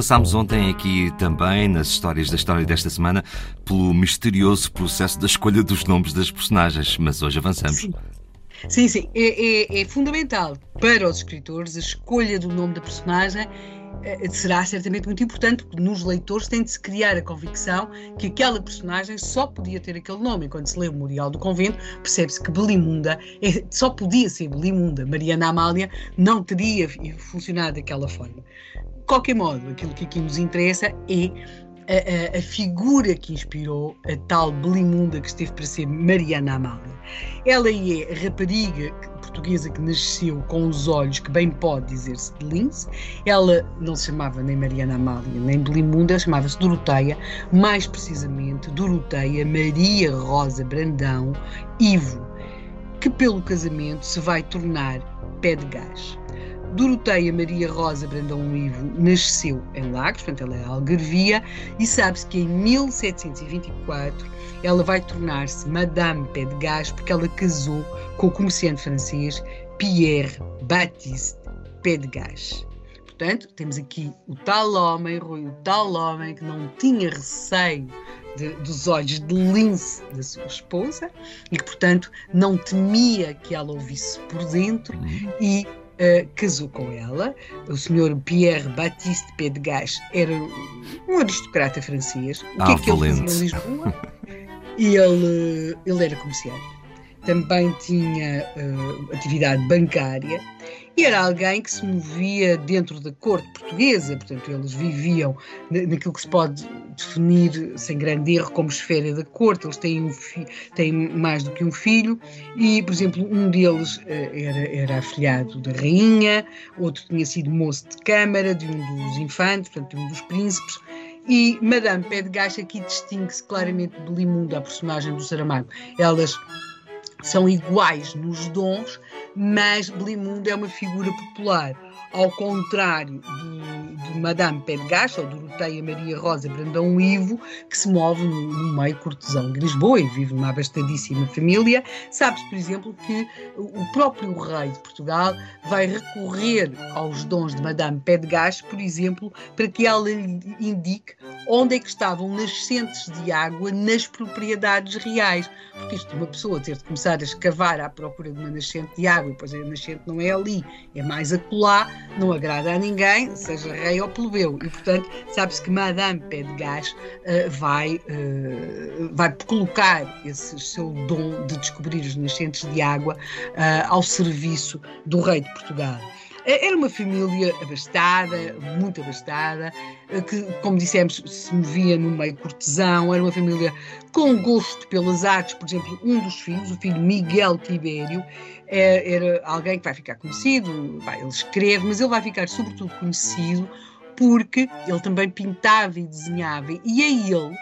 Passámos ontem aqui também, nas histórias da história desta semana, pelo misterioso processo da escolha dos nomes das personagens, mas hoje avançamos. Sim. Sim, sim. É, é, é, fundamental para os escritores a escolha do nome da personagem eh, será certamente muito importante, porque nos leitores tem de se criar a convicção que aquela personagem só podia ter aquele nome. Quando se lê o Memorial do Convento, percebe-se que Belimunda é, só podia ser Belimunda. Mariana Amália não teria funcionado daquela forma qualquer modo, aquilo que aqui nos interessa é a, a, a, figura que inspirou a tal Belimunda que esteve para ser Mariana Amália. Ela é a rapariga portuguesa que nasceu com os olhos que bem pode dizer-se de lince. Ela não se chamava nem Mariana Amália nem Belimunda, chamava-se Doroteia, mais precisamente Doroteia Maria Rosa Brandão Ivo, que pelo casamento se vai tornar pé de gás. Doroteia Maria Rosa Brandão Ivo nasceu em Lagos, portanto ela é algarvia, e sabe-se que em 1724 ela vai tornar-se Madame Pé de Gás porque ela casou com o comerciante francês Pierre Baptiste Pé de Gás. Portanto, temos aqui o tal homem, Rui, o tal homem que não tinha receio de, dos olhos de lince da sua esposa e que, portanto, não temia que ela ouvisse por dentro uhum. e uh, casou com ela. O senhor Pierre Baptiste Pedgas era um aristocrata francês. O que ah, é que ele fazia em Lisboa? e ele, ele era comerciante. Também tinha uh, atividade bancária e era alguém que se movia dentro da corte portuguesa, portanto, eles viviam naquilo que se pode definir, sem grande erro, como esfera da corte. Eles têm, um têm mais do que um filho, e, por exemplo, um deles uh, era, era afilhado da rainha, outro tinha sido moço de câmara de um dos infantes, portanto, de um dos príncipes. E Madame Pé de Gacha aqui distingue-se claramente de Limundo, a personagem do Saramago. Elas são iguais nos dons, mas Blimundo é uma figura popular, ao contrário de, de Madame Pedgacha ou Doroteia Maria Rosa Brandão Ivo, que se move no, no meio cortesão de Lisboa e vive numa abastadíssima família. Sabe-se, por exemplo, que o próprio rei de Portugal vai recorrer aos dons de Madame Pedgacha, por exemplo, para que ela lhe indique onde é que estavam nascentes de água nas propriedades reais. Porque isto, uma pessoa ter de começar a escavar à procura de uma nascente de água, e depois a nascente não é ali, é mais acolá, não agrada a ninguém, seja rei ou plebeu. E, portanto, sabe-se que Madame Pé de Gás uh, vai, uh, vai colocar esse seu dom de descobrir as nascentes de água uh, ao serviço do rei de Portugal. Era uma família abastada, muito abastada, que, como dissemos, se movia no meio cortesão, era uma família com gosto pelas artes. Por exemplo, um dos filhos, o filho Miguel Tibério, é, era alguém que vai ficar conhecido, ele escreve, mas ele vai ficar sobretudo conhecido porque ele também pintava e desenhava, e é ele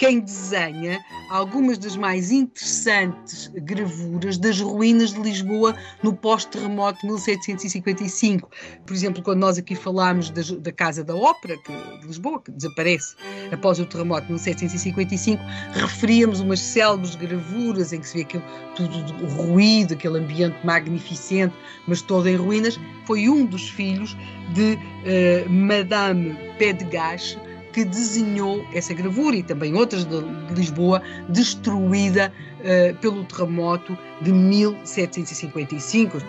quem desenha algumas das mais interessantes gravuras das ruínas de Lisboa no pós-terremoto de 1755. Por exemplo, quando nós aqui falámos da, da Casa da Ópera que, de Lisboa, que desaparece após o terremoto de 1755, referíamos umas célebres gravuras em que se vê aquilo tudo ruído, aquele ambiente magnificente, mas todo em ruínas. Foi um dos filhos de uh, Madame Pedgache, que desenhou essa gravura e também outras de Lisboa, destruída uh, pelo terremoto de 1755, as,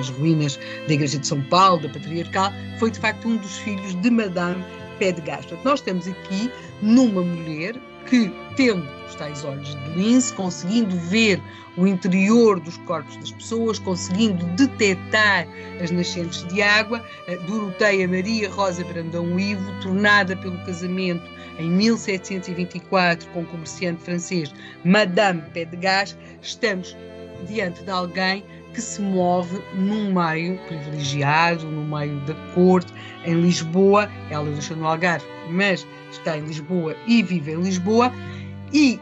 as ruínas da Igreja de São Paulo, da Patriarcal, foi de facto um dos filhos de Madame Pé de Gás. Portanto, nós estamos aqui numa mulher que, tendo os tais olhos de lince, conseguindo ver o interior dos corpos das pessoas, conseguindo detectar as nascentes de água, Doroteia Maria Rosa Brandão Ivo, tornada pelo casamento em 1724 com o comerciante francês Madame Pé de Gás, estamos diante de alguém que se move num meio privilegiado, no meio da corte, em Lisboa. Ela nasceu no Algarve, mas está em Lisboa e vive em Lisboa. E,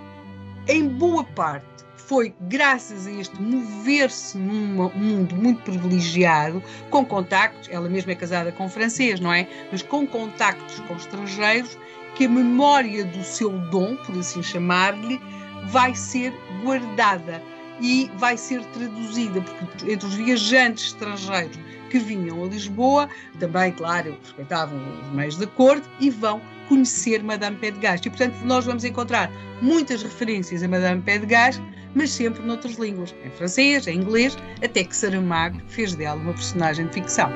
em boa parte, foi graças a este mover-se num mundo muito privilegiado, com contactos, ela mesma é casada com francês, não é? Mas com contactos com estrangeiros, que a memória do seu dom, por assim chamar-lhe, vai ser guardada e vai ser traduzida, porque entre os viajantes estrangeiros que vinham a Lisboa, também, claro, respeitavam os meios da corte e vão conhecer Madame Pé de. E, portanto, nós vamos encontrar muitas referências a Madame Pé de mas sempre noutras línguas, em francês, em inglês, até que Saramago fez dela uma personagem de ficção.